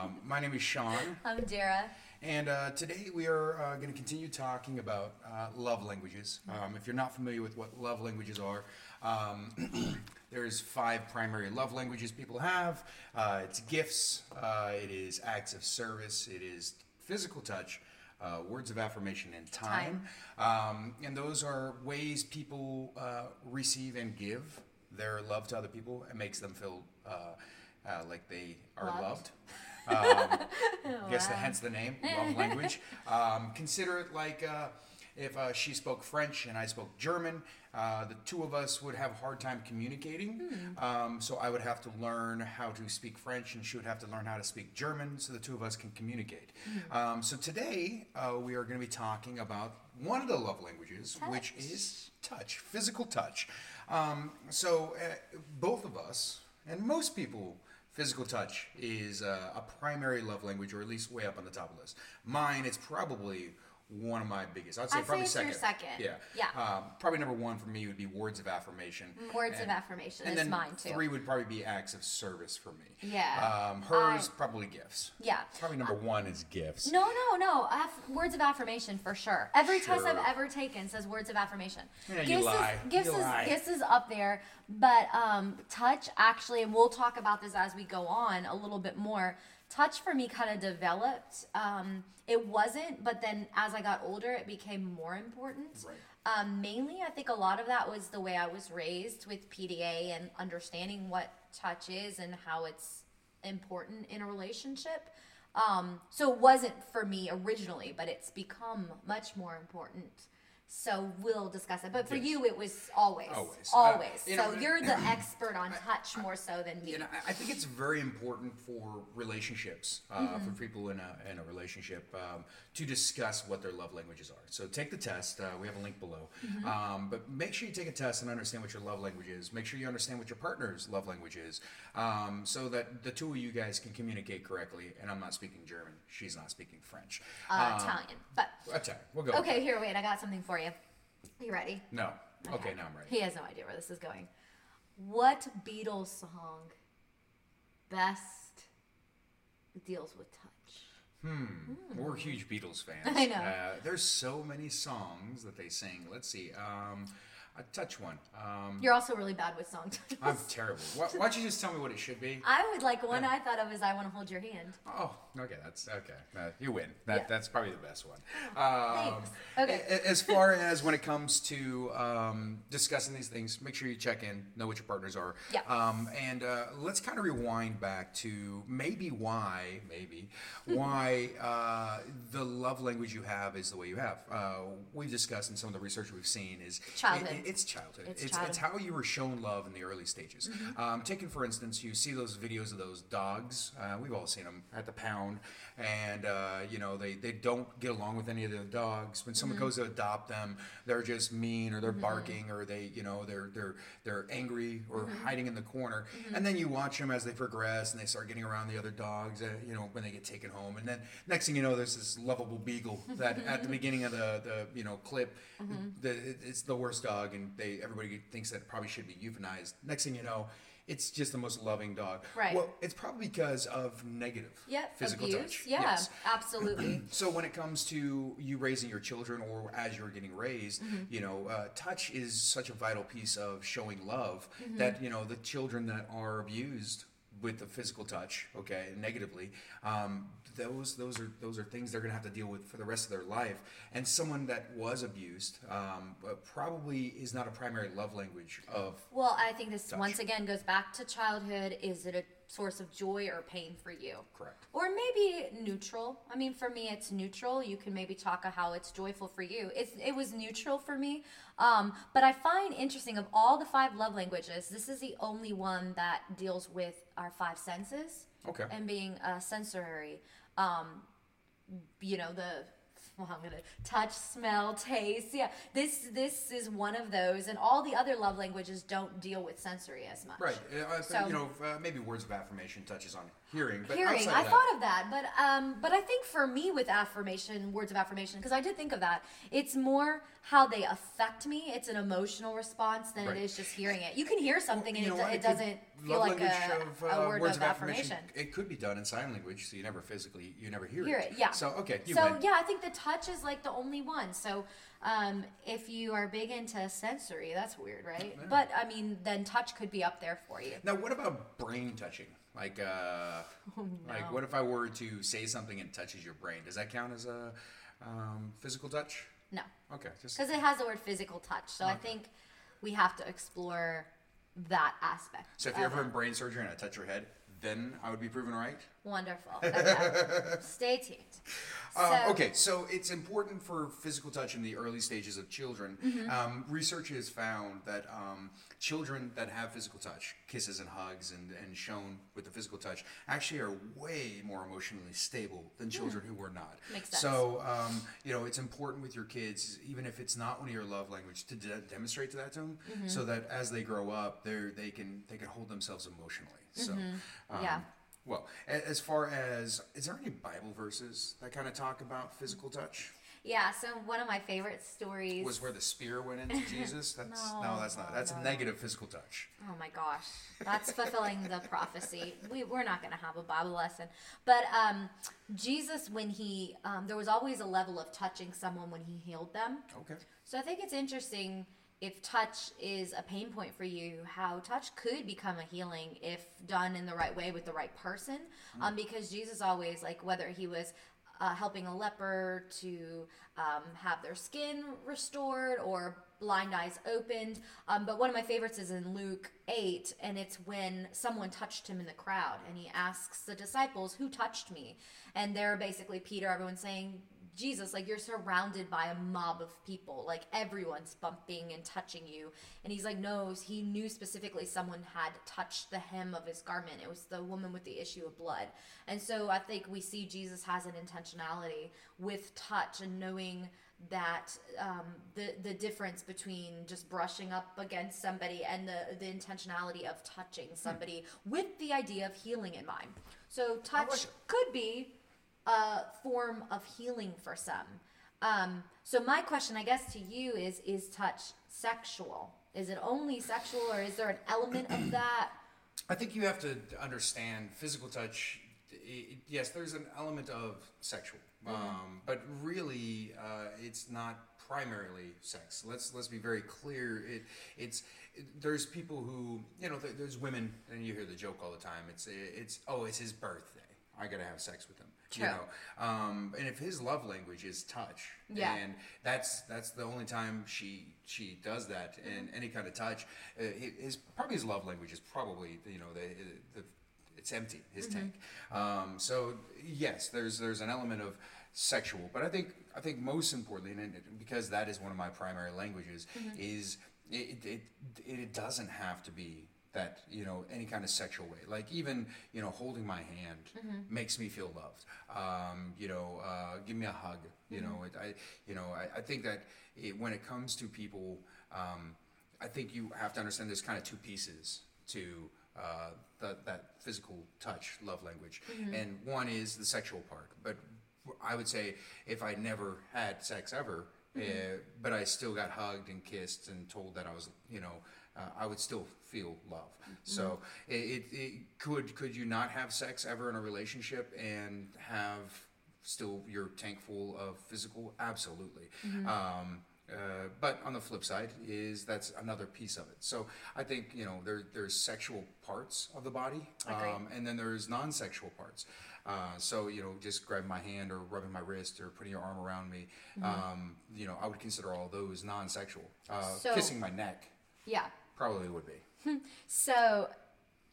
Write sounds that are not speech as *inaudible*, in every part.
Um, my name is Sean, I'm Dara. and uh, today we are uh, going to continue talking about uh, love languages. Um, if you're not familiar with what love languages are, um, *clears throat* there's five primary love languages people have. Uh, it's gifts, uh, it is acts of service, it is physical touch, uh, words of affirmation, and time. Um, and those are ways people uh, receive and give their love to other people. It makes them feel uh, uh, like they are Loved. loved. Um, *laughs* guess the, hence the name, love *laughs* language. Um, consider it like uh, if uh, she spoke French and I spoke German, uh, the two of us would have a hard time communicating. Um, so I would have to learn how to speak French and she would have to learn how to speak German so the two of us can communicate. Um, so today uh, we are going to be talking about one of the love languages, which is touch, physical touch. Um, so uh, both of us, and most people, physical touch is uh, a primary love language, or at least way up on the top of the list. Mine, it's probably one of my biggest. I'd say I'd probably your second. second. Yeah. Yeah. Um, probably number one for me would be words of affirmation. Words of affirmation and is then mine too. Three would probably be acts of service for me. Yeah. Um, hers I- probably gifts. Yeah. Probably number one is gifts. No, no, no. Aff- words of affirmation for sure. Every test I've ever taken says words of affirmation. Yeah, you gifts lie. Is, gifts You is lie. gifts is up there, but um, touch actually, and we'll talk about this as we go on a little bit more. Touch for me kind of developed. Um, it wasn't, but then as I got older, it became more important. Right. Um, mainly, I think a lot of that was the way I was raised with PDA and understanding what touch is and how it's important in a relationship. Um, so it wasn't for me originally, but it's become much more important. So we'll discuss it. But for Yes. you, it was always, Always. always. Uh, you so know, you're the *clears throat* expert on touch more so than me. You know, I- I think it's very important for relationships, uh, Mm-hmm. for people in a, in a relationship, um, to discuss what their love languages are. So take the test. Uh, we have a link below. Mm-hmm. Um, but make sure you take a test and understand what your love language is. Make sure you understand what your partner's love language is, um, so that the two of you guys can communicate correctly. And I'm not speaking German. She's not speaking French. uh, Um, Italian. But Italian. We'll go. with okay, here, wait. I got something for you. You ready? No. Okay, now I'm ready. He has no idea where this is going. What Beatles song best deals with touch? Hmm. We're huge Beatles fans. *laughs* I know. Uh, there's so many songs that they sing. Let's see. Um, a touch one. Um, You're also really bad with song titles. I'm terrible. Why, why don't you just tell me what it should be? I would like one I thought of as I want to hold your hand. Oh, okay. That's okay. Uh, you win. That Yeah. that's probably the best one. Um, Thanks. Okay. As far as when it comes to um, discussing these things, make sure you check in, know what your partners are. Yeah. Um, and uh, let's kind of rewind back to maybe why, maybe *laughs* why uh, the love language you have is the way you have. Uh, we've discussed in some of the research we've seen is Childhood. it- it's childhood. It's It's, childhood. it's how you were shown love in the early stages. Um, taken for instance, you see those videos of those dogs. Uh, we've all seen them at the pound, and uh, you know they, they don't get along with any of the dogs. When someone goes to adopt them, they're just mean, or they're barking, or they you know they're they're they're angry or hiding in the corner. And then you watch them as they progress, and they start getting around the other dogs. Uh, you know when they get taken home, and then next thing you know, there's this lovable beagle that at the *laughs* beginning of the the you know clip, the, it's the worst dog, and they everybody thinks that it probably should be euthanized. Next thing you know, it's just the most loving dog. Right. Well, it's probably because of negative Yep. physical Abuse. touch. Yeah, Yes. absolutely. *clears throat* So when it comes to you raising your children or as you're getting raised, you know, uh, touch is such a vital piece of showing love that you know the children that are abused with the physical touch, okay, negatively, um, those those are those are things they're gonna have to deal with for the rest of their life. And someone that was abused um, probably is not a primary love language of Well, I think this Touch. once again goes back to childhood. Is it a source of joy or pain for you? correct. Or maybe neutral. I mean, for me, it's neutral. You can maybe talk of how it's joyful for you. It's it was neutral for me. Um, but I find interesting of all the five love languages, this is the only one that deals with our five senses Okay. and being uh, sensory. Um, you know the well, I'm gonna touch, smell, taste. Yeah, this this is one of those, and all the other love languages don't deal with sensory as much. Right. Uh, I So- you know, uh, maybe words of affirmation touches on hearing, but hearing i that, thought of that but um but i think for me with affirmation words of affirmation because i did think of that it's more how they affect me it's an emotional response than Right. it is just hearing it you can hear something you and it, what? it doesn't feel like a, of, a uh, word words of of affirmation. affirmation. It could be done in sign language, so you never physically, you never hear, Hear it, yeah. So okay, you so win. yeah, I think the touch is like the only one. So um, if you are big into sensory, that's weird, right? Yeah. But I mean, then touch could be up there for you. Now, what about brain touching? Like, uh, *laughs* like no. what if I were to say something and it touches your brain? Does that count as a um, physical touch? No, Okay, just because it has the word physical touch. So I think we have to explore that aspect. so if you're ever in brain surgery and I touch your head, then I would be proven right. Wonderful. *laughs* Okay. Stay tuned. Um, So- okay, so it's important for physical touch in the early stages of children. Mm-hmm. Um, research has found that um, children that have physical touch, kisses and hugs, and, and shown with the physical touch, actually are way more emotionally stable than children who were not. Hmm. Makes sense. So, um, you know, it's important with your kids, even if it's not one of your love language, to de- demonstrate to that to them, Mm-hmm. so that as they grow up, they they can they can hold themselves emotionally. So, um, Mm-hmm. Yeah. well, as far as is there any Bible verses that kind of talk about physical touch? Yeah. So one of my favorite stories. Was where the spear went into *laughs* Jesus? That's no, No, that's not. That's a no. negative physical touch. Oh my gosh, that's fulfilling the prophecy. We, we're not going to have a Bible lesson, but um, Jesus, when he, um, there was always a level of touching someone when he healed them. Okay. So I think it's interesting if touch is a pain point for you, how touch could become a healing if done in the right way with the right person. Um, because Jesus always, like, whether he was uh, helping a leper to um, have their skin restored or blind eyes opened. Um, but one of my favorites is in Luke 8, and it's when someone touched him in the crowd, and he asks the disciples, Who touched me? And they're basically Peter, everyone's saying, Jesus, like you're surrounded by a mob of people, like everyone's bumping and touching you. And he's like, no, he knew specifically someone had touched the hem of his garment. It was the woman with the issue of blood. And so I think we see Jesus has an intentionality with touch and knowing that um, the the difference between just brushing up against somebody and the the intentionality of touching somebody with the idea of healing in mind. So touch could be a form of healing for some. Um, so my question, I guess, to you is: Is touch sexual? Is it only sexual, or is there an element of *clears throat* that? I think you have to understand physical touch. i- yes, there's an element of sexual, um, but really, uh, it's not primarily sex. Let's let's be very clear. It it's it, there's people who you know there's women, and you hear the joke all the time. It's it's oh it's his birthday. I gotta have sex with him. You know, um, and if his love language is touch, Yeah. and that's that's the only time she she does that, and any kind of touch, uh, his probably his love language is probably you know the the it's empty his tank. Um, so yes, there's there's an element of sexual, but I think I think most importantly, and it- because that is one of my primary languages, is it, it it it doesn't have to be that you know any kind of sexual way like even you know holding my hand makes me feel loved. Um, you know uh, give me a hug you know it, I you know I, I think that it, when it comes to people um, I think you have to understand there's kind of two pieces to uh, that that physical touch love language. And one is the sexual part but I would say if I never had sex ever uh, but I still got hugged and kissed and told that I was you know uh, I would still feel love. So it, it, it could could you not have sex ever in a relationship and have still your tank full of physical? Absolutely. Um, uh, but on the flip side is that's another piece of it. So I think you know there there's sexual parts of the body, um, and then there's non-sexual parts. Uh, so you know, just grabbing my hand or rubbing my wrist or putting your arm around me, um, you know, I would consider all those non-sexual. Uh, So- kissing my neck Yeah. Probably would be. So,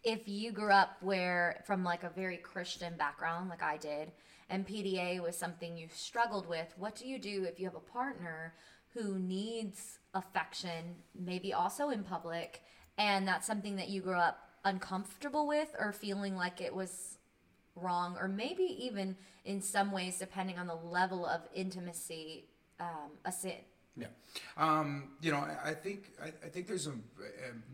if you grew up where from like a very Christian background, like I did, and PDA was something you struggled with, what do you do if you have a partner who needs affection, maybe also in public, and that's something that you grew up uncomfortable with or feeling like it was wrong, or maybe even in some ways, depending on the level of intimacy, um, a sin? Yeah, um, you know, I, I think I, I think there's a, a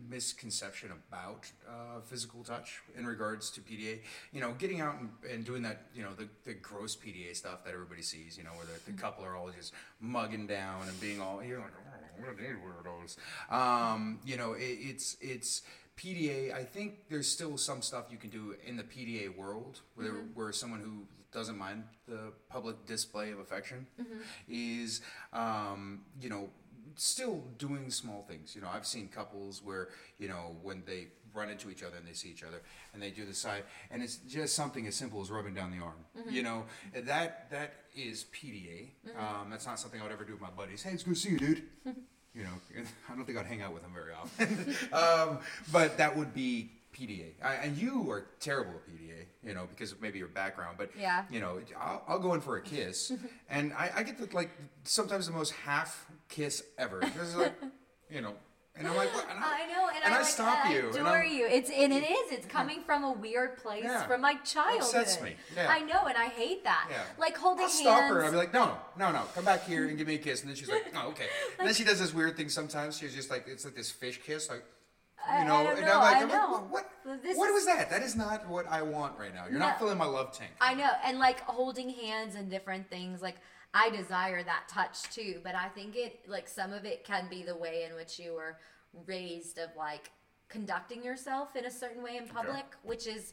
misconception about uh, physical touch in regards to PDA. You know, getting out and, and doing that, you know, the, the gross PDA stuff that everybody sees. You know, where the, the couple are all just mugging down and being all, you're like, oh, what are these weirdos? Um, you know, it, it's it's PDA, I think there's still some stuff you can do in the PDA world where, Mm-hmm. where someone who doesn't mind the public display of affection Mm-hmm. is, um, you know, still doing small things. You know, I've seen couples where, you know, when they run into each other and they see each other and they do the side and it's just something as simple as rubbing down the arm. Mm-hmm. You know, that that is PDA. Um, that's not something I would ever do with my buddies. Hey, it's good to see you, dude. *laughs* you know, *laughs* I don't think I'd hang out with them very often. *laughs* um, but that would be PDA. I, and you are terrible at PDA, you know, because of maybe your background. But Yeah. you know, I'll, I'll go in for a kiss, *laughs* and I, I get the, like sometimes the most half kiss ever. This is like, *laughs* you know, and I'm like, what? And I know, and, and I, I like, stop you, and adore you. It's and it is. It's coming from a weird place Yeah. from my childhood. Upsets me, yeah. I know, and I hate that. Yeah. Like holding I'll hands. stop her. I'll be like, no, no, no, come back here and give me a kiss. And then she's like, oh, okay. *laughs* And then she does this weird thing sometimes. She's just like, it's like this fish kiss, like, I- you know. I don't and I'm like, I'm like, what? What, what is- was that? That is not what I want right now. You're No. not filling my love tank. I know, and like holding hands and different things, like I desire that touch too. But I think it, like some of it, can be the way in which you were raised of like conducting yourself in a certain way in public, which is,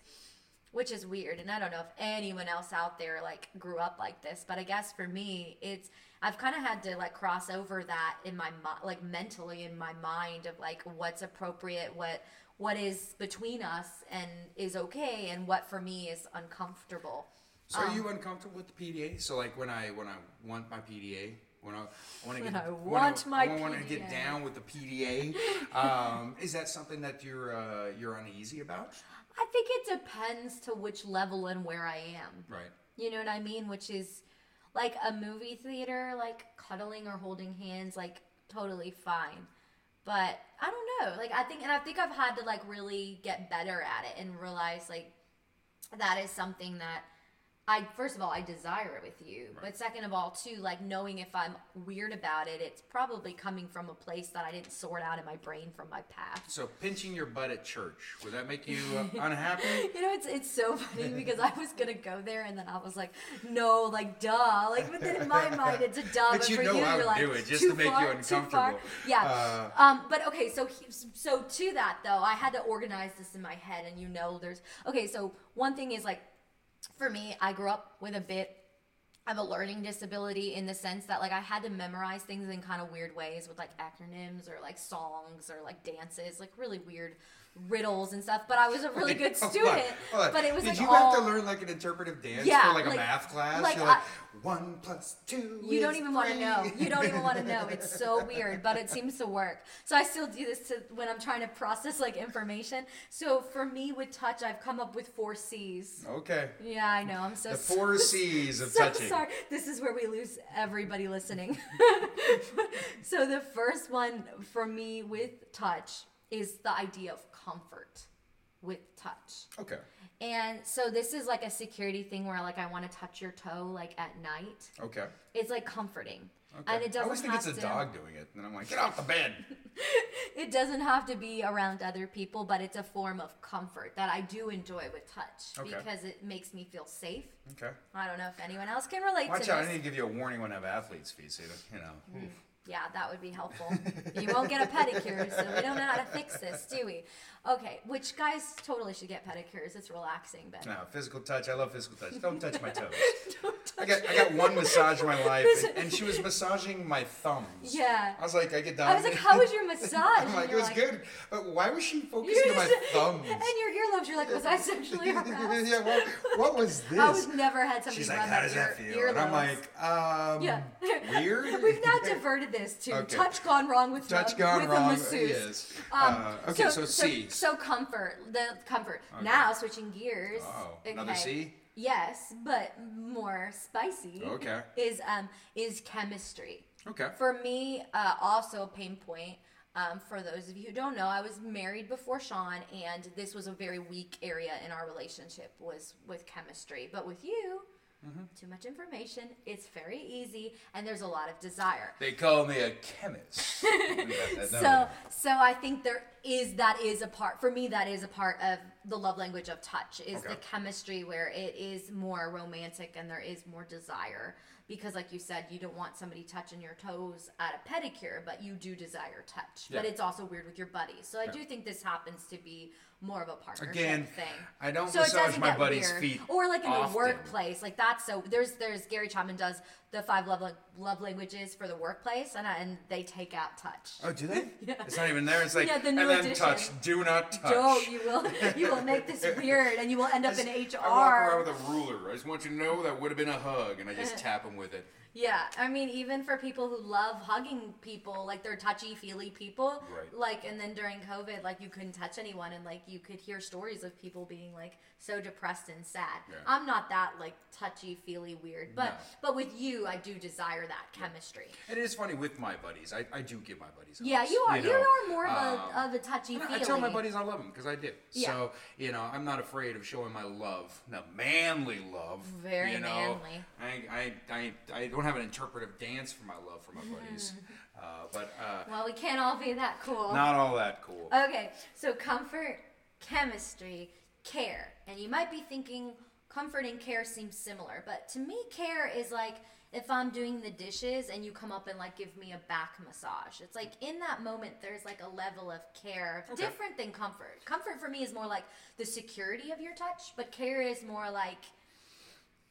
which is weird. And I don't know if anyone else out there like grew up like this, but I guess for me, it's I've kind of had to like cross over that in my like mentally in my mind of like what's appropriate, what what is between us and is okay, and what for me is uncomfortable. So Um, are you uncomfortable with the PDA? So like when I when I want my PDA, when I want to When get I when want my I want to get down with the PDA, um, *laughs* is that something that you're uh, you're uneasy about? I think it depends to which level and where I am. Right. You know what I mean? Which is like a movie theater, like cuddling or holding hands, like totally fine. But I don't know. Like I think, and I think I've had to like really get better at it and realize like that is something that I first of all I desire it with you, but second of all too like knowing if I'm weird about it, it's probably coming from a place that I didn't sort out in my brain from my past. So pinching your butt at church would that make you uh, unhappy? *laughs* You know, it's it's so funny because I was gonna go there and then I was like, no, like duh, like but then in my mind it's a duh, *laughs* But but, you for know you, I you're like do it just to make you far, far. uncomfortable. Yeah. Uh, um. But okay, so he, so to that though, I had to organize this in my head, and you know, there's okay. So one thing is like, for me, I grew up with a bit of a learning disability in the sense that like I had to memorize things in kind of weird ways with like acronyms or like songs or like dances, like really weird riddles and stuff. But I was a really good *laughs* Hold on, student. hold on. But it was Did like you all, have to learn like an interpretive dance Yeah, for like a math class? like You're like I- one plus two. You don't even want to know. You don't even want to know. *laughs* It's so weird, but it seems to work. So I still do this to when I'm trying to process like information. So for me with touch, I've come up with four C's. Okay. Yeah, I know. I'm so The four *laughs* C's of so touching. sorry. This is where we lose everybody listening. so the first one for me with touch is the idea of comfort with touch. Okay. And so this is like a security thing where like I want to touch your toe like at night. Okay. It's like comforting. Okay. And it doesn't I always think it's a to, dog doing it, and I'm like, get off the bed. *laughs* It doesn't have to be around other people, but it's a form of comfort that I do enjoy with touch Okay. because it makes me feel safe. Okay. I don't know if anyone else can relate Watch out! this. I need to give you a warning when I have athletes' feet, so you know. Mm. Yeah, that would be helpful. you won't get a pedicure, so we don't know how to fix this, do we? Okay, which guys totally should get pedicures. It's relaxing, but No, physical touch. I love physical touch. Don't touch my toes. *laughs* don't touch. I got I got one massage in my life, and, and she was massaging my thumbs. Yeah. I was like, I get done. I was like, "How was your *laughs* massage?" I'm like, it was like- good, but why was she focusing on my *laughs* thumbs? And your earlobes, you're like, was I sexually harassed? yeah, what, what was this? I was never had somebody She's like, how my does that feel? And I'm like, um, Yeah. weird. We've now diverted this to Okay. touch gone wrong with Touch gone with wrong. a masseuse. Yes. Um, uh, okay, so, C. So, comfort, the comfort. Okay. Now switching gears. Oh, another C? Yes, but more spicy. Okay. Is um is chemistry. Okay. For me, uh, also a pain point. Um, for those of you who don't know, I was married before Sean, and this was a very weak area in our relationship was with chemistry. But with you, Mm-hmm. too much information. It's very easy, and there's a lot of desire. They call me a chemist. *laughs* So, so I think there is that is a part for me. That is a part of the love language of touch is Okay. the chemistry where it is more romantic and there is more desire because like you said you don't want somebody touching your toes at a pedicure but you do desire touch but it's also weird with your buddies so i do think this happens to be more of a partnership Again, thing I don't so massage my get buddies' weird. feet or like in often. the workplace like that's so there's there's gary chapman does the five love love languages for the workplace and I, and they take out touch Oh, do they? *laughs* Yeah. It's not even there. It's like Yeah, the and new then edition. touch. Do not touch. don't you will you will make this *laughs* weird and you will end up in hr I walk around with a ruler. I just want you to know that would have been a hug, and I just *laughs* tap him with it. Yeah, I mean, even for people who love hugging people, like they're touchy feely people, Right. like, and then during COVID, like you couldn't touch anyone, and like you could hear stories of people being like so depressed and sad. Yeah. I'm not that like touchy feely weird, but No. but with you, I do desire that chemistry. And it is funny with my buddies. I, I do give my buddies. Hugs, Yeah, you are. You, know. are more of Um, a of a touchy I- feely. I tell my buddies I love them because I do. Yeah. So you know, I'm not afraid of showing my love, no manly love. Very you know? manly. I, I, I, I don't have an interpretive dance for my love for my buddies, uh, but uh, Well, we can't all be that cool. not all that cool. Okay, so comfort, chemistry, care. And you might be thinking comfort and care seem similar, but to me, care is like if I'm doing the dishes and you come up and like give me a back massage. It's like in that moment, there's like a level of care Okay. different than comfort. Comfort for me is more like the security of your touch, but care is more like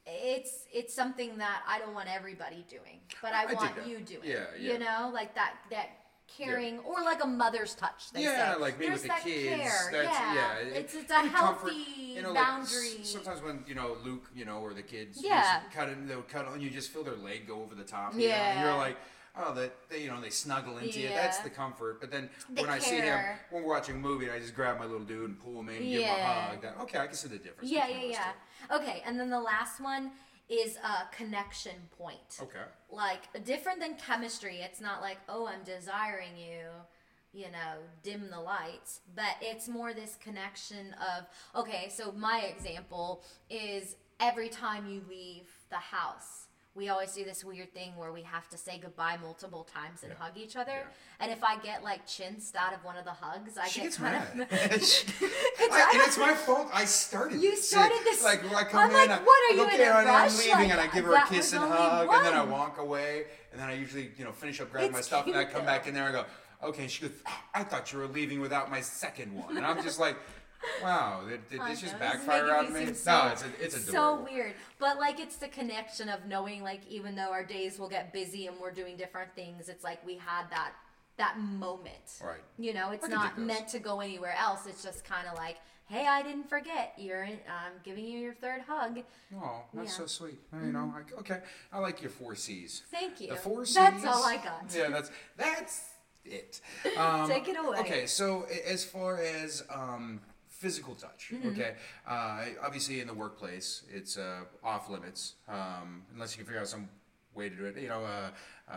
it's it's something that I don't want everybody doing, but I, I want you doing. Yeah, yeah. You know, like that that caring or like a mother's touch. They yeah, say. like me There's with the that kids. Care. That's, yeah, yeah, it- it's it's a and comfort, healthy you know, boundary. s- sometimes when you know Luke, you know, or the kids, Yeah. cut it, they'll cut, and you just feel their leg go over the top. You know, and Yeah. you're like. Oh, that they, you know they snuggle into you. That's the comfort. But then The when I see him when we're watching a movie, I just grab my little dude and pull him in, and give him a hug. That, okay, I can see the difference. yeah, yeah, yeah. Okay, and then the last one is a connection point. Okay. Like different than chemistry. It's not like oh I'm desiring you. You know, dim the lights, but it's more this connection of okay. So my example is every time you leave the house, we always do this weird thing where we have to say goodbye multiple times and Yeah. hug each other. Yeah. And if I get like chinsed out of one of the hugs, I She get gets kind mad. *laughs* of. She- It's- *laughs* I- and it's my fault. I started. You this. started this- Like when I come I'm like, what are you in a rush? I'm leaving, Like, and I give her a kiss and hug, and then I walk away, and then I usually, you know, finish up grabbing my It's stuff, and I cute, come back in there. and I go, okay. She goes, "Ah, I thought you were leaving without my second one, and I'm just like, wow, did, did this just backfire on me me? so- *laughs* no, it's a, it's so weird but like it's the connection of knowing like even though our days will get busy and we're doing different things it's like we had that that moment Right. you know it's not meant to go anywhere else it's just kind of like hey i didn't forget you're in, i'm giving you your third hug Oh, that's Yeah. Mm-hmm. so sweet. You know, I, okay, I like your four C's. thank you The four C's. that's all i got Yeah, that's that's it. Um, *laughs* Take it away. Okay, so as far as um, physical touch, Mm-hmm. okay, uh, obviously in the workplace it's uh, off limits um, unless you can figure out some way to do it. You know, uh, uh,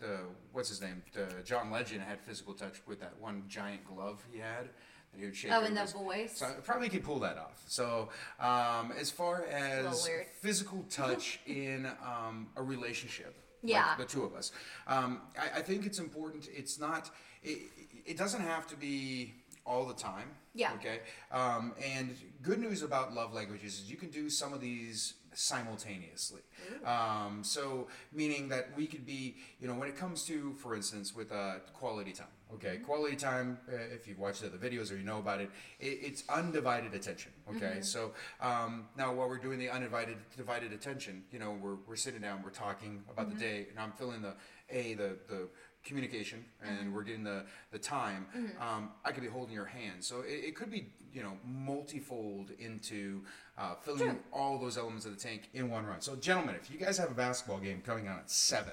the what's his name? The John Legend had physical touch with that one giant glove he had. That he would shake oh and the voice so I probably could pull that off. So, um, as far as physical *laughs* touch in um, a relationship, Yeah. like the two of us, um, I, I think it's important. It's not. It, it doesn't have to be all the time. Yeah. Okay. Um, and good news about love languages is you can do some of these simultaneously. Um, so meaning that we could be, you know, when it comes to, for instance, with uh, quality time. Okay, quality time. Uh, if you've watched the other videos or you know about it, it it's undivided attention. Okay, so um, now while we're doing the undivided divided attention, you know, we're, we're sitting down, we're talking about the day, and I'm filling the a the the communication and we're getting the the time um, i could be holding your hand. So it, it could be you know multifold into uh, filling Sure. all those elements of the tank in one run. So gentlemen if you guys have a basketball game coming on at 7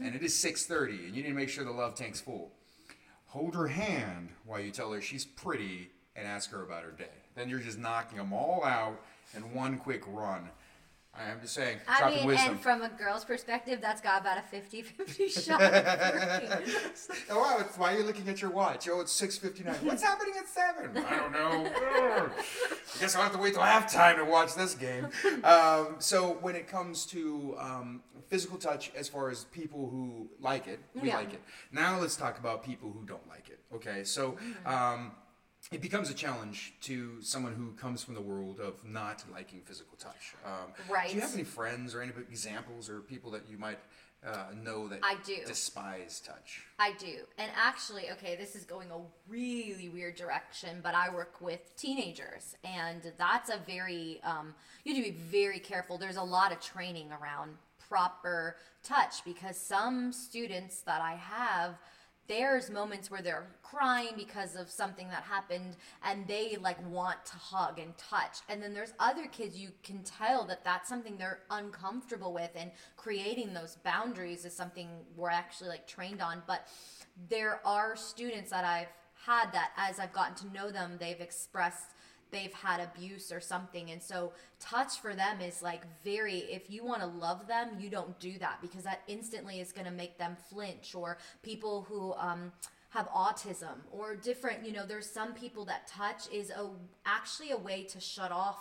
and it is 6.30 and you need to make sure the love tank's full hold her hand while you tell her she's pretty and ask her about her day. Then you're just knocking them all out in one quick run i'm just saying I mean, wisdom and from a girl's perspective, that's got about a 50-50 *laughs* shot. Oh, wow, it's, why are you looking at your watch? Oh, it's 6.59. What's happening at 7? I don't know. *laughs* I guess I'll have to wait till halftime to watch this game. Um, so when it comes to um, physical touch, as far as people who like it, we Yeah. like it. Now let's talk about people who don't like it. Okay, so um, it becomes a challenge to someone who comes from the world of not liking physical touch. Um, Right. Do you have any friends or any examples or people that you might uh, know that I do. despise touch? I do. And actually, okay, this is going a really weird direction, but I work with teenagers, and that's a very, um, you have to be very careful. There's a lot of training around proper touch because some students that I have, there's moments where they're crying because of something that happened and they like want to hug and touch. And then there's other kids you can tell that that's something they're uncomfortable with and creating those boundaries is something we're actually like trained on. But there are students that I've had that as I've gotten to know them they've expressed they've had abuse or something and so touch for them is like very if you want to love them you don't do that because that instantly is going to make them flinch or people who um have autism or different you know there's some people that touch is a actually a way to shut off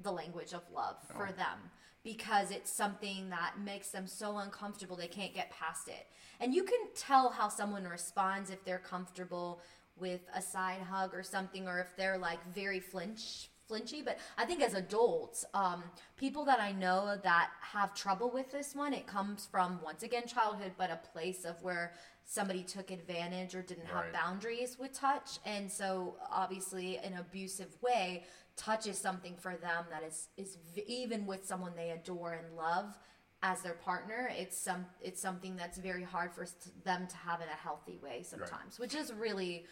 the language of love for them because it's something that makes them so uncomfortable they can't get past it. And you can tell how someone responds if they're comfortable with a side hug or something or if they're like very flinch flinchy but i think as adults um, people that i know that have trouble with this one it comes from once again childhood but a place of where somebody took advantage or didn't have Right. boundaries with touch and so obviously an abusive way touch is something for them that is is v- even with someone they adore and love as their partner it's some it's something that's very hard for them to have in a healthy way sometimes which is really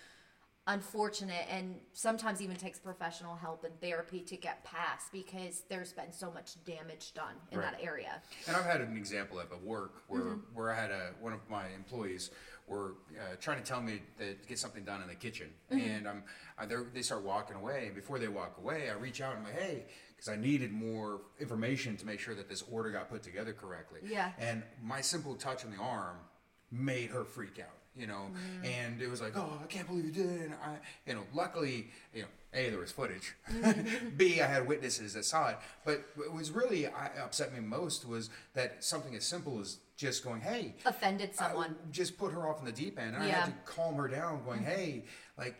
unfortunate and sometimes even takes professional help and therapy to get past because there's been so much damage done in Right. that area And I've had an example of at work where Mm-hmm. where I had a one of my employees were uh, trying to tell me to get something done in the kitchen, Mm-hmm. and um, I, they start walking away. And before they walk away, I reach out and I'm like, hey, because I needed more information to make sure that this order got put together correctly. Yeah. And my simple touch on the arm made her freak out. You know, Mm. and it was like, oh, I can't believe you did it. And I, you know, luckily, you know, a there was footage. *laughs* B I had witnesses that saw it. But what was really I, upset me most was that something as simple as just going, hey, offended I someone just put her off in the deep end, and I had to calm her down, going, "Hey, like,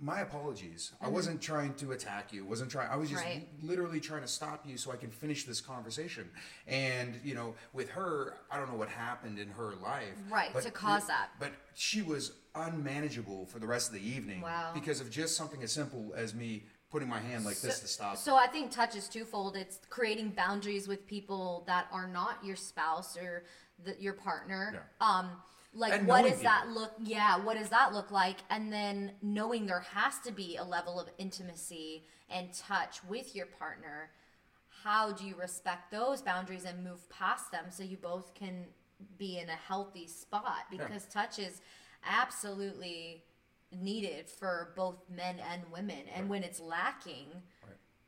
my apologies. I wasn't trying to attack you. wasn't trying. I was just Mm-hmm. Right. literally trying to stop you so I can finish this conversation." And you know, with her, I don't know what happened in her life, Right, but to cause that. But she was unmanageable for the rest of the evening, Wow. because of just something as simple as me putting my hand like this to stop. So I think touch is twofold. It's creating boundaries with people that are not your spouse or the, your partner. Yeah. Um, like And what does that look? Yeah, what does that look like? And then knowing there has to be a level of intimacy and touch with your partner. How do you respect those boundaries and move past them so you both can be in a healthy spot? Because touch is absolutely needed for both men and women. And when it's lacking, Right.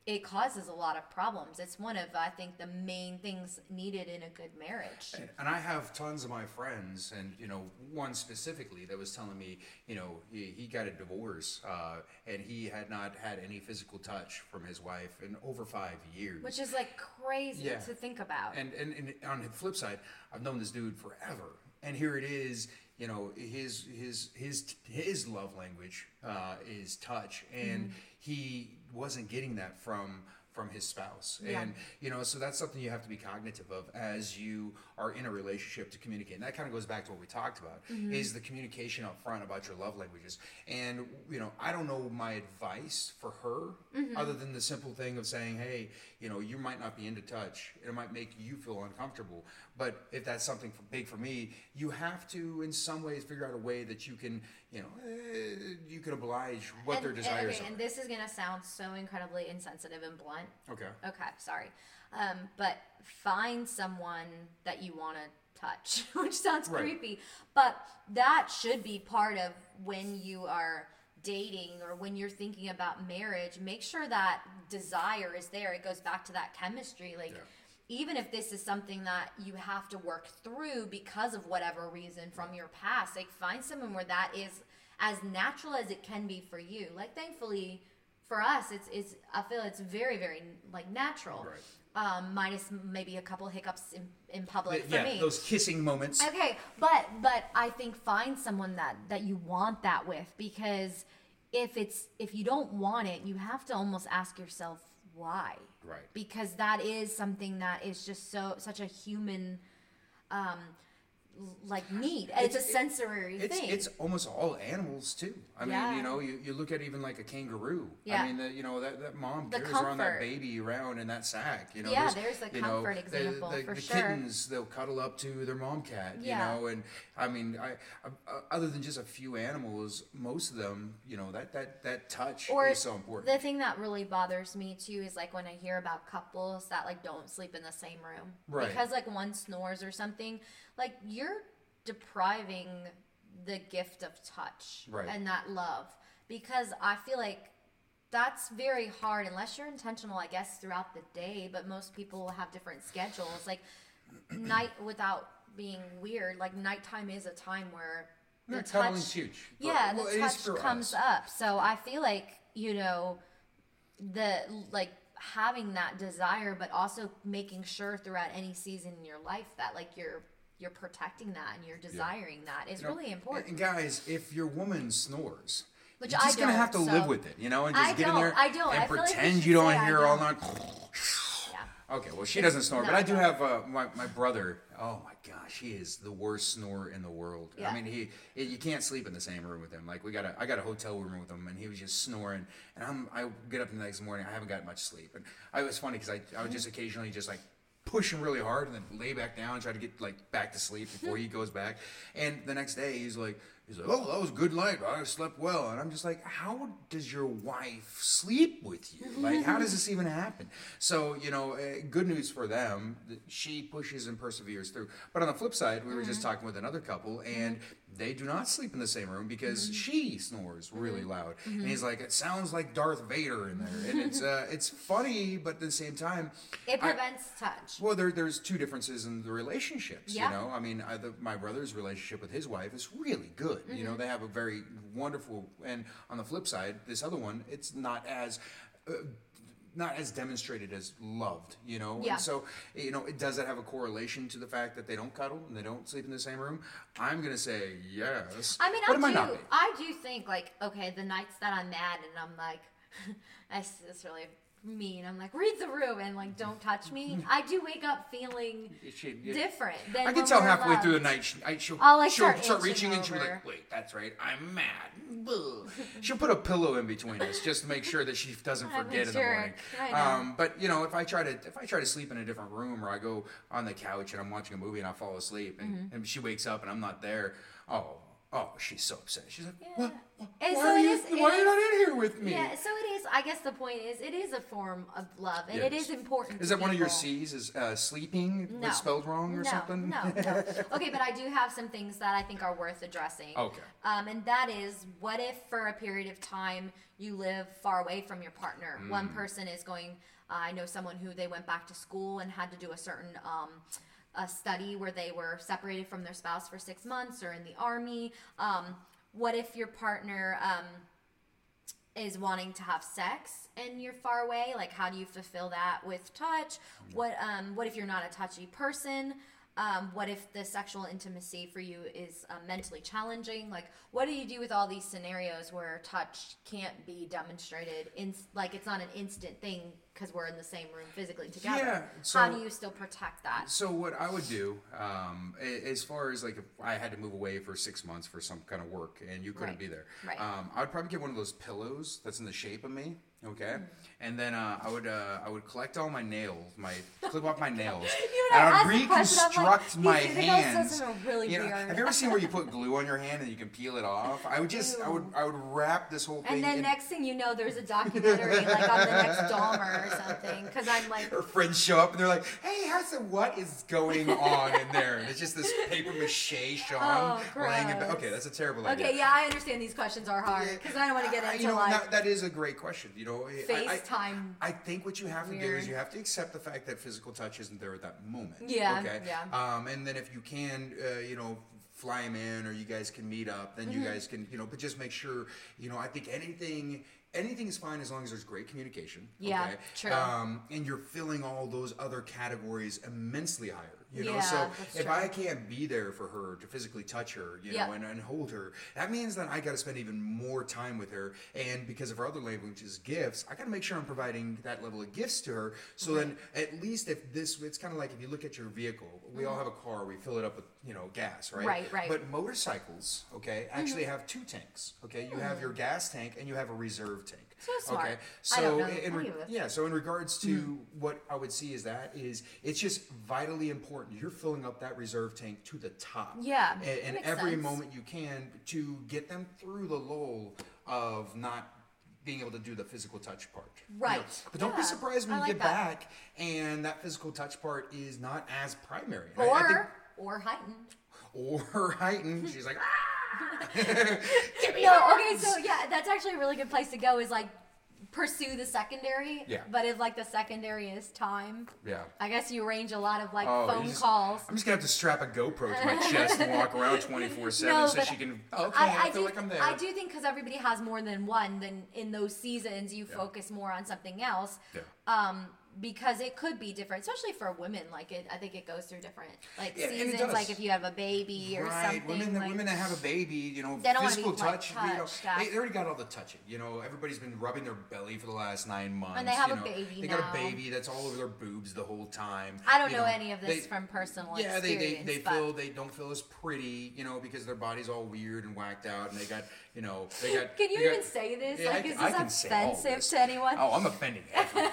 It causes a lot of problems. It's one of, I think, the main things needed in a good marriage. And, I have tons of my friends, and you know, one specifically that was telling me, you know, he, he got a divorce, uh, and he had not had any physical touch from his wife in over five years. Which is like crazy Yeah. to think about. And, and and on the flip side, I've known this dude forever, and here it is. You know, his his his his love language uh, is touch, and Mm-hmm. he wasn't getting that from from his spouse, Yeah. and you know, so that's something you have to be cognitive of as you are in a relationship to communicate. And that kind of goes back to what we talked about: Mm-hmm. is the communication up front about your love languages. And you know, I don't know my advice for her Mm-hmm. other than the simple thing of saying, hey, you know, you might not be into touch. It might make you feel uncomfortable. But if that's something for, big for me, you have to, in some ways, figure out a way that you can, you know, eh, you can oblige what and, their and- desires are. and this is gonna sound so incredibly insensitive and blunt. Okay. Okay, sorry. Um, but find someone that you want to touch, *laughs* which sounds Right. creepy. But that should be part of when you are dating or when you're thinking about marriage. Make sure that desire is there. It goes back to that chemistry. Like, Yeah. Even if this is something that you have to work through because of whatever reason from your past, like, find someone where that is as natural as it can be for you. Like, thankfully, for us, it's, it's I feel it's very, very like natural. Right. Um, minus maybe a couple hiccups in, in public for yeah, me. those kissing moments. Okay, but but I think find someone that that you want that with because if it's if you don't want it, you have to almost ask yourself why. Right. Because that is something that is just so such a human um like need. It's, a It's- it- sensory It's thing. it's almost all animals too. I Yeah. mean, you know, you, you look at even like a kangaroo. Yeah. I mean, the, you know that, that mom The carries around that baby around in that sack. You know, Yeah, there's a you know, comfort the- example the, for the sure. kittens they'll cuddle up to their mom cat. Yeah. You know, and I mean, I, uh, other than just a few animals, most of them, you know, that that that touch or is so important. the thing that really bothers me too is like when I hear about couples that like don't sleep in the same room Right. because like one snores or something. Like you're depriving the gift of touch Right. and that love because I feel like that's very hard unless you're intentional, I guess, throughout the day. But most people have different schedules. Like *clears throat* night without being weird, like nighttime is a time where the Yeah, touch huge. Yeah well, the touch comes us. up so i feel like you know the like having that desire but also making sure throughout any season in your life that like you're you're protecting that and you're desiring that is You know, really important And guys, if your woman snores, Which you're I just gonna have to don't, live with it, you know, and I just get in there I don't. and I feel like pretend you don't hear all night. *laughs* yeah Okay, well, she doesn't snore, but I do have uh, my my brother. Oh my gosh, he is the worst snorer in the world. Yeah. I mean, he you can't sleep in the same room with him. Like we got a I got a hotel room with him, and he was just snoring. And I'm I get up the next morning, I haven't got much sleep, and I it was funny because I I would just occasionally just like push him really hard and then lay back down and try to get like back to sleep mm-hmm. before he goes back. And the next day he's like. He's like, oh, that was a good night. I slept well. And I'm just like, how does your wife sleep with you? Mm-hmm. Like, how does this even happen? So, you know, uh, good news for them. She pushes and perseveres through. But on the flip side, we were just mm-hmm. talking with another couple, and they do not sleep in the same room because she snores really loud. And he's like, it sounds like Darth Vader in there. And it's uh, it's funny, but at the same time, it I- prevents touch well, there, there's two differences in the relationships. Yeah. You know, I mean, I, the, my brother's relationship with his wife is really good. You Mm-hmm. know, they have a very wonderful. And on the flip side, this other one, it's not as. Uh, not as demonstrated as loved, you know. Yeah. And so, you know, it does that have a correlation to the fact that they don't cuddle and they don't sleep in the same room? I'm gonna say yes. I mean, I do. not be. I do think like, okay, the nights that I'm mad and I'm like, *laughs* that's it's really mean. I'm like, read the room and like, don't touch me. *laughs* I do wake up feeling She- yeah. different. Than I can tell halfway through the night, she, I, she'll, I'll, like, she'll start start reaching and she'll be like, wait, that's right, I'm mad. *laughs* *laughs* She'll put a pillow in between us just to make sure that she doesn't forget in the morning. Um, but you know, if I try to if I try to sleep in a different room or I go on the couch and I'm watching a movie and I fall asleep and, Mm-hmm. and she wakes up and I'm not there, oh, oh, she's so upset. She's like, what? And why so are you, is- why are you not in here with me? Yeah, so it is. I guess the point is, it is a form of love, and it Yes. is important. Is that one of your. C's? Is uh, sleeping No. spelled wrong or no, something? No, no. *laughs* Okay, but I do have some things that I think are worth addressing. Okay. Um, and that is, what if for a period of time you live far away from your partner? One Mm. person is going. Uh, I know someone who they went back to school and had to do a certain um, a study where they were separated from their spouse for six months or in the army. Um, what if your partner um, is wanting to have sex and you're far away? Like how do you fulfill that with touch? What um what if you're not a touchy person um, what if the sexual intimacy for you is um, mentally challenging like what do you do with all these scenarios where touch can't be demonstrated in like it's not an instant thing because we're in the same room physically together Yeah, so, how do you still protect that So what I would do, um, as far as like if I had to move away for six months for some kind of work and you couldn't Right. be there, Right. um, I would probably get one of those pillows that's in the shape of me. Okay, and then uh, I would uh, I would collect all my nails, my clip off my *laughs* nails, and I would asked the question, I'm like, reconstruct my hands. really you know, have you ever seen where you put *laughs* glue on your hand and you can peel it off? I would just I would I would wrap this whole thing. and then in, next thing you know there's a *laughs* documentary like on the next Dahmer or something because i'm like her friends show up and they're like, "Hey, how's what is going on in there?" And it's just this paper mache Sean Oh, laying in bed. Okay, that's a terrible idea. Okay, yeah, I understand these questions are hard because I don't want to get into you know, like that, that is a great question. You know, I- I- FaceTime. I, think what you have to do is you have to accept the fact that physical touch isn't there at that moment. Yeah, Okay. yeah. Um, and then if you can, uh, you know. Fly him in, or you guys can meet up. Then Mm-hmm. you guys can, you know. But just make sure, you know. I think anything, anything is fine as long as there's great communication. Yeah, okay? true. Um, and you're filling all those other categories immensely higher. You know, Yeah, so if true. I can't be there for her to physically touch her, you Yeah. know, and, and hold her, that means that I got to spend even more time with her. And because of her other language is gifts, I got to make sure I'm providing that level of gifts to her. So then, at least if this, it's kind of like if you look at your vehicle, we all have a car, we fill it up with you know gas, right? Mm-hmm. Right, right. But motorcycles, okay, actually have two tanks. Okay, you have your gas tank and you have a reserve tank. So smart. Okay, I so in, re- yeah, so in regards to what I would see is that is it's just vitally important. You're filling up that reserve tank to the top. Yeah, and, and every sense. moment you can to get them through the lull of not being able to do the physical touch part. you know. Right. But don't be surprised when I you like get that. back and that physical touch part is not as primary. I- I think- Or or heightened. or *laughs* heightened. She's like, ah! *laughs* No, okay, so yeah, that's actually a really good place to go. Is like pursue the secondary. Yeah. But if like the secondary is time, yeah. I guess you arrange a lot of like Oh, phone just- calls. I'm just gonna have to strap a GoPro to my *laughs* chest and walk around 24 seven No, so she can. Okay, I, feel do, like I'm there. I do think because everybody has more than one, then in those seasons you Yeah. focus more on something else. Yeah. Um, because it could be different, especially for women. Like it, I think it goes through different like Yeah, seasons. Like if you have a baby or right, something. women, like, women that have a baby, you know, They physical like, touch, you know, they, they already got all the touching. You know, everybody's been rubbing their belly for the last nine months. And they have you a know. baby They got a baby that's all over their boobs the whole time. I don't you know, any of this they- from personal experience. Yeah, they, they, they feel they don't feel as pretty, you know, because their body's all weird and whacked out, and they got, you know, they got. Can you even got- say this? Yeah, like, can- is I this all offensive this. to anyone? Oh, I'm offending *laughs* everyone.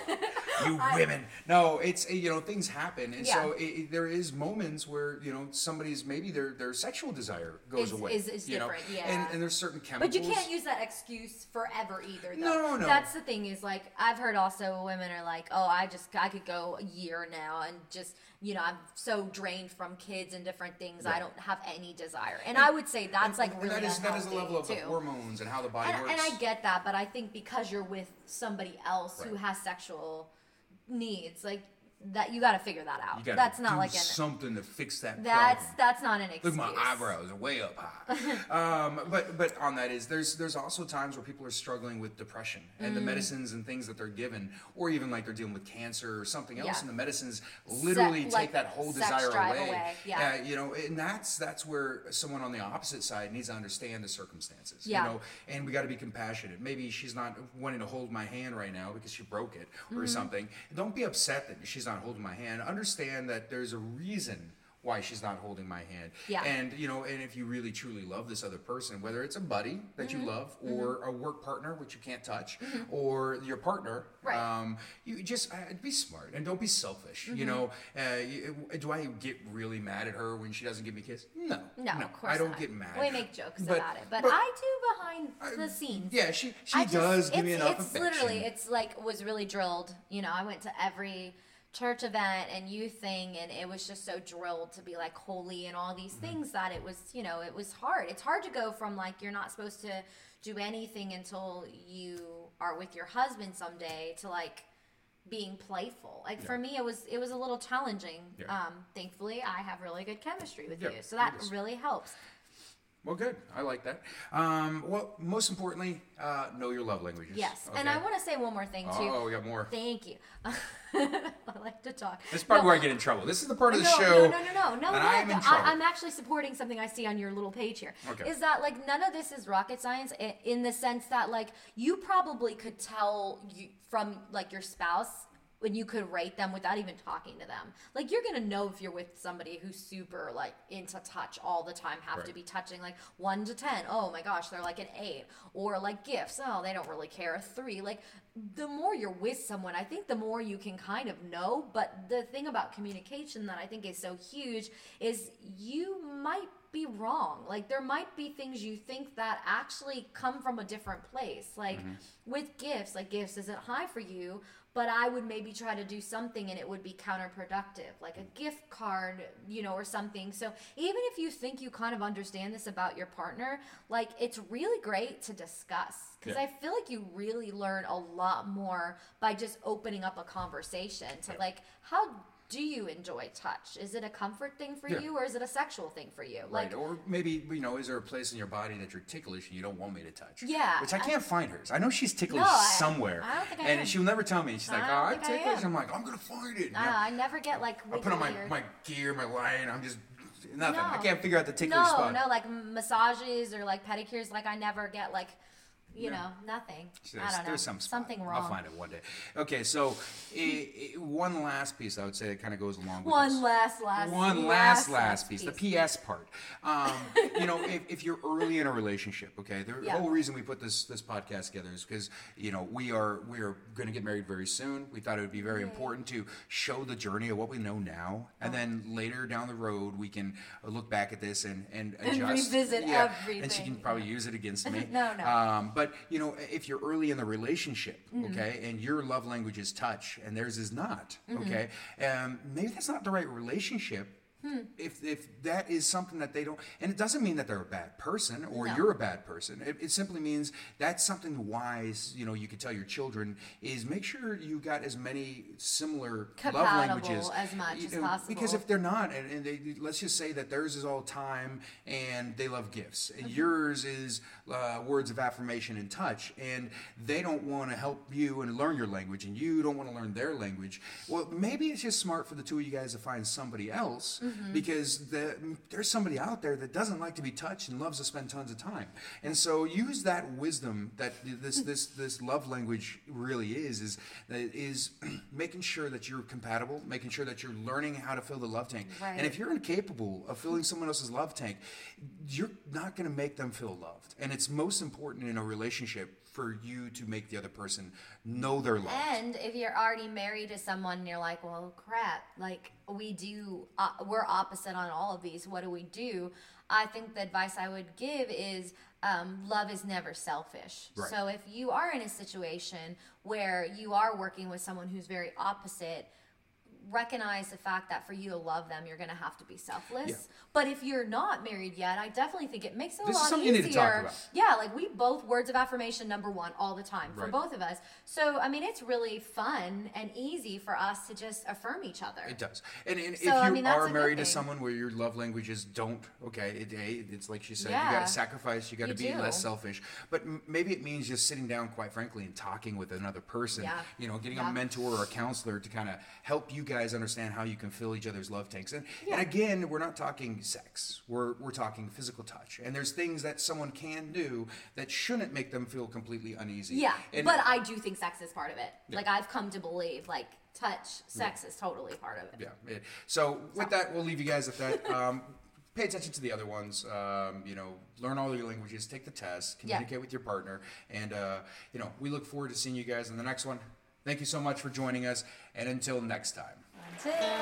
you women. No, it's you know things happen, and so it, it- there is moments where you know somebody's maybe their their sexual desire goes Is- away. is- is you know? different, yeah. And, and there's certain chemicals. But you can't use that excuse forever either. Though. No, no, no. That's the thing is like I've heard also women are like, oh, I just I could go a year now and just you know I'm so drained from kids and different things. I don't have any desire. And, I would say that's like And really that is that is unhealthy, level of too. Hormones and how the body And, works. and I get that, but I think because you're with somebody else who has sexual needs, like that, you got to figure that out. That's not like an. something to fix that. That's problem. that's not an excuse. Look, my eyebrows are way up high. *laughs* um, but but on that is there's there's also times where people are struggling with depression and Mm. the medicines and things that they're given, or even like they're dealing with cancer or something else, Yeah. and the medicines literally Se- take like that whole desire away. away, yeah. Uh, you know, and that's that's where someone on the opposite side needs to understand the circumstances. Yeah. You know, and we got to be compassionate. Maybe she's not wanting to hold my hand right now because she broke it or Mm-hmm. something. Don't be upset that she's not holding my hand. Understand that there's a reason why she's not holding my hand. Yeah. And you know, and if you really truly love this other person, whether it's a buddy that Mm-hmm. you love, or a work partner which you can't touch, or your partner, Right. um, you just uh, be smart and don't be selfish. Mm-hmm. You know, uh, you- do I get really mad at her when she doesn't give me a kiss? No, No, of course I don't not. get mad. We make jokes But- about it, but, but- I do behind the scenes. Yeah, she she I just- does give me it's- enough It's affection. literally, it's like was really drilled. You know, I went to every church event and youth thing, and it was just so drilled to be like holy and all these Mm-hmm. things that it was, you know, it was hard. It's hard to go from like you're not supposed to do anything until you are with your husband someday to like being playful. Like for me, it was it was a little challenging. Yeah. Um, thankfully, I have really good chemistry with Yeah, you, so that really helps. Well, good. I like that. Um, well, most importantly, uh, know your love languages. Yes, and? I want to say one more thing too. Oh, we got more. Thank you. *laughs* I like to talk. This is probably No, where I get in trouble. This is the part of the no, show. No, no, no, no, no. no, I am in trouble. I, am actually supporting something I see on your little page here. Okay. Is that like none of this is rocket science in the sense that like you probably could tell you, from like your spouse when you could rate them without even talking to them. Like you're gonna know if you're with somebody who's super like into touch all the time, have to be touching like one to ten. Oh my gosh, they're like an eight. Or like gifts. Oh, they don't really care. A three. Like the more you're with someone, I think the more you can kind of know. But the thing about communication that I think is so huge is you might be wrong. Like there might be things you think that actually come from a different place. Like mm-hmm. with gifts, like gifts isn't high for you, but I would maybe try to do something and it would be counterproductive, like a gift card, you know, or something. So even if you think you kind of understand this about your partner, like it's really great to discuss because Yeah. I feel like you really learn a lot more by just opening up a conversation to like how do you enjoy touch? Is it a comfort thing for Yeah. you or is it a sexual thing for you? Right, Like, or maybe you know, is there a place in your body that you're ticklish and you don't want me to touch? Yeah, which I I- can't find hers. I know she's ticklish No, I- somewhere, I don't think I and am. she'll never tell me. She's like, oh, I'm I ticklish." I'm like, "I'm gonna find it." uh, I never get like I put on my, or- my gear, my line. I'm just nothing. I can't figure out the ticklish spot. no, spot. no, like massages or like pedicures. Like I never get like, you know, nothing. There's, I don't know. there's some spot. something wrong. I'll find it one day. Okay, so i i one last piece I would say that kind of goes along with One this. last, last, One last, last piece, the PS part. Um, you know, if, if you're early in a relationship, okay, the Yeah. whole reason we put this this podcast together is because you know we are we are going to get married very soon. We thought it would be very important to show the journey of what we know now, and then later down the road we can look back at this and and And adjust. revisit And she everything. can probably use it against *laughs* me. No, no. Um, but you know, if you're early in the relationship, Mm-hmm. okay, and your love language is touch and theirs is not, Mm-hmm. okay, um, maybe that's not the right relationship. Hmm. If, if that is something that they don't, and it doesn't mean that they're a bad person or No. you're a bad person. It, it simply means that's something wise. You know, you could tell your children is make sure you got as many similar love languages as much as know, Because if they're not, and, and they, let's just say that theirs is all time and they love gifts, Mm-hmm. and yours is uh, words of affirmation and touch, and they don't want to help you and learn your language, and you don't want to learn their language. Well, maybe it's just smart for the two of you guys to find somebody else Mm-hmm. Mm-hmm. because the, there's somebody out there that doesn't like to be touched and loves to spend tons of time, and so use that wisdom that this hmm. this this love language really is is is *clears throat* making sure that you're compatible, making sure that you're learning how to fill the love tank, and if you're incapable of filling someone else's love tank, you're not going to make them feel loved. And it's most important in a relationship for you to make the other person know their love. And if you're already married to someone and you're like, well, crap, like we do, uh, we're opposite on all of these. What do we do? I think the advice I would give is um, love is never selfish. Right. So if you are in a situation where you are working with someone who's very opposite, recognize the fact that for you to love them, you're going to have to be selfless. Yeah. But if you're not married yet, I definitely think it makes it a This is lot something you easier. need to talk about. Yeah, like we both words of affirmation number one all the time for Right. both of us. So I mean, it's really fun and easy for us to just affirm each other. It does. And, and if So, I you mean, are married to someone where your love languages don't, okay, it, it's like she said, you got to sacrifice, you got to be do. less selfish. But m- maybe it means just sitting down, quite frankly, and talking with another person. Yeah. You know, getting Yeah. a mentor or a counselor to kind of help you guys understand how you can fill each other's love tanks. And, Yeah. and again, we're not talking sex. We're, we're talking physical touch. And there's things that someone can do that shouldn't make them feel completely uneasy. Yeah, And- but I do think sex is part of it. Yeah. Like I've come to believe, like touch, sex is totally part of it. Yeah. So with that, we'll leave you guys at that. *laughs* Um, pay attention to the other ones. Um, you know, learn all your languages, take the test, Yeah. communicate with your partner, and uh, you know, we look forward to seeing you guys in the next one. Thank you so much for joining us, and until next time. That's it.